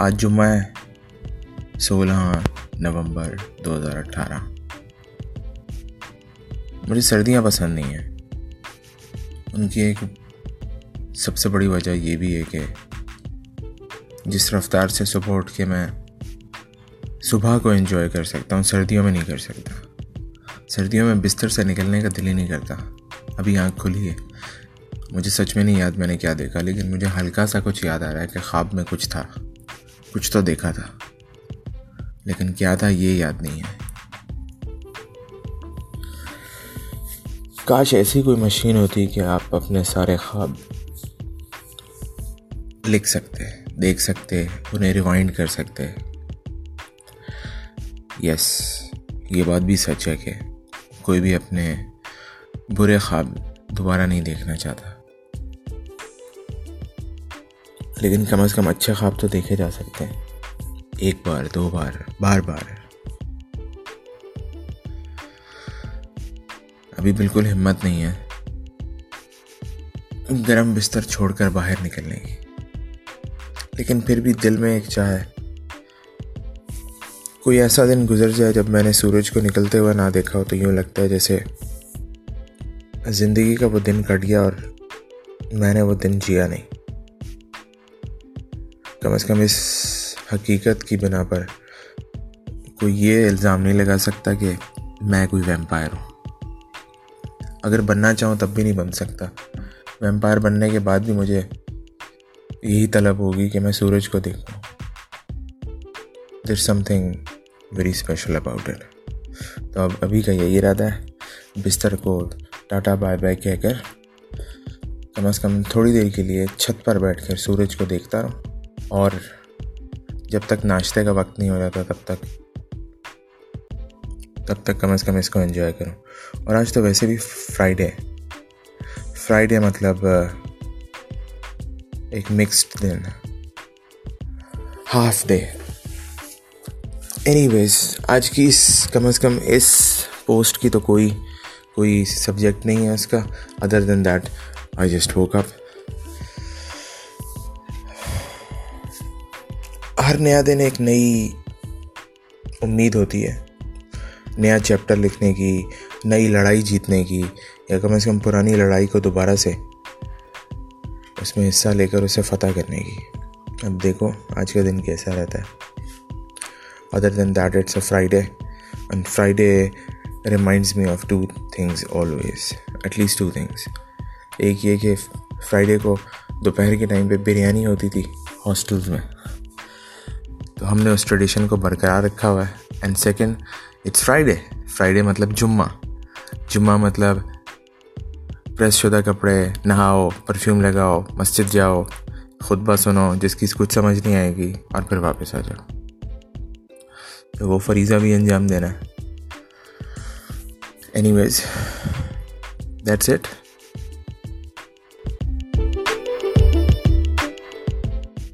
آج جمعہ ہے، سولہ نومبر دو ہزار اٹھارہ۔ مجھے سردیاں پسند نہیں ہیں۔ ان کی ایک سب سے بڑی وجہ یہ بھی ہے کہ جس رفتار سے صبح اٹھ کے میں صبح کو انجوائے کر سکتا ہوں، سردیوں میں نہیں کر سکتا۔ سردیوں میں بستر سے نکلنے کا دل ہی نہیں کرتا۔ ابھی آنکھ کھلی ہے۔ مجھے سچ میں نہیں یاد میں نے کیا دیکھا، لیکن مجھے ہلکا سا کچھ یاد آ رہا ہے کہ خواب میں کچھ تھا۔ کچھ تو دیکھا تھا، لیکن کیا تھا یہ یاد نہیں ہے۔ کاش ایسی کوئی مشین ہوتی کہ آپ اپنے سارے خواب لکھ سکتے، دیکھ سکتے، انہیں ریوائنڈ کر سکتے۔ یس یہ بات بھی سچ ہے کہ کوئی بھی اپنے برے خواب دوبارہ نہیں دیکھنا چاہتا۔ لیکن کم از کم اچھے خواب تو دیکھے جا سکتے ہیں۔ ایک بار، دو بار بار بار۔ ابھی بالکل ہمت نہیں ہے۔ گرم بستر چھوڑ کر باہر نکلنے کی۔ لیکن پھر بھی دل میں ایک چاہے کوئی ایسا دن گزر جائے جب میں نے سورج کو نکلتے ہوئے نہ دیکھا ہو تو یوں لگتا ہے جیسے زندگی کا وہ دن کٹ گیا اور میں نے وہ دن جیا نہیں۔ کم از کم اس حقیقت کی بنا پر کوئی یہ الزام نہیں لگا سکتا کہ میں کوئی ویمپائر ہوں۔ اگر بننا چاہوں تب بھی نہیں بن سکتا۔ ویمپائر بننے کے بعد بھی مجھے یہی طلب ہوگی کہ میں سورج کو دیکھوں۔ There something very special about it تو اب ابھی کا یہی ارادہ ہے۔ بستر کو ٹاٹا بائے بائے کہہ کر کم از کم تھوڑی دیر کے لیے چھت پر بیٹھ کر سورج کو دیکھتا رہوں۔ اور جب تک ناشتے کا وقت نہیں ہو جاتا تب تک تب تک کم از کم اس کو انجوائے کروں۔ اور آج تو ویسے بھی فرائیڈے فرائیڈے مطلب ایک مکسڈ دن۔ ہاف ڈے اینی ویز آج کی اس کم از کم اس پوسٹ کی تو کوئی کوئی سبجیکٹ نہیں ہے اس کا other than that I just woke up ہر نیا دن ایک نئی امید ہوتی ہے۔ نیا چیپٹر لکھنے کی، نئی لڑائی جیتنے کی، یا کم از کم پرانی لڑائی کو دوبارہ سے اس میں حصہ لے کر اسے فتح کرنے کی۔ اب دیکھو آج کا دن کیسا رہتا ہے۔ Other than that it's a Friday and Friday reminds me of two things always at least two things ایک یہ کہ فرائیڈے کو دوپہر کے ٹائم پہ بریانی ہوتی تھی ہاسٹلز میں۔ تو ہم نے اس ٹریڈیشن کو برقرار رکھا ہوا ہے. And second it's Friday Friday مطلب جمعہ. جمعہ مطلب پریس شدہ کپڑے، نہاؤ پرفیوم لگاؤ، مسجد جاؤ، خطبہ سنو، جس کی کچھ سمجھ نہیں آئے گی، اور پھر واپس آ جاؤ. تو وہ فریضہ بھی انجام دینا. ہے اینی ویز دیٹس اٹ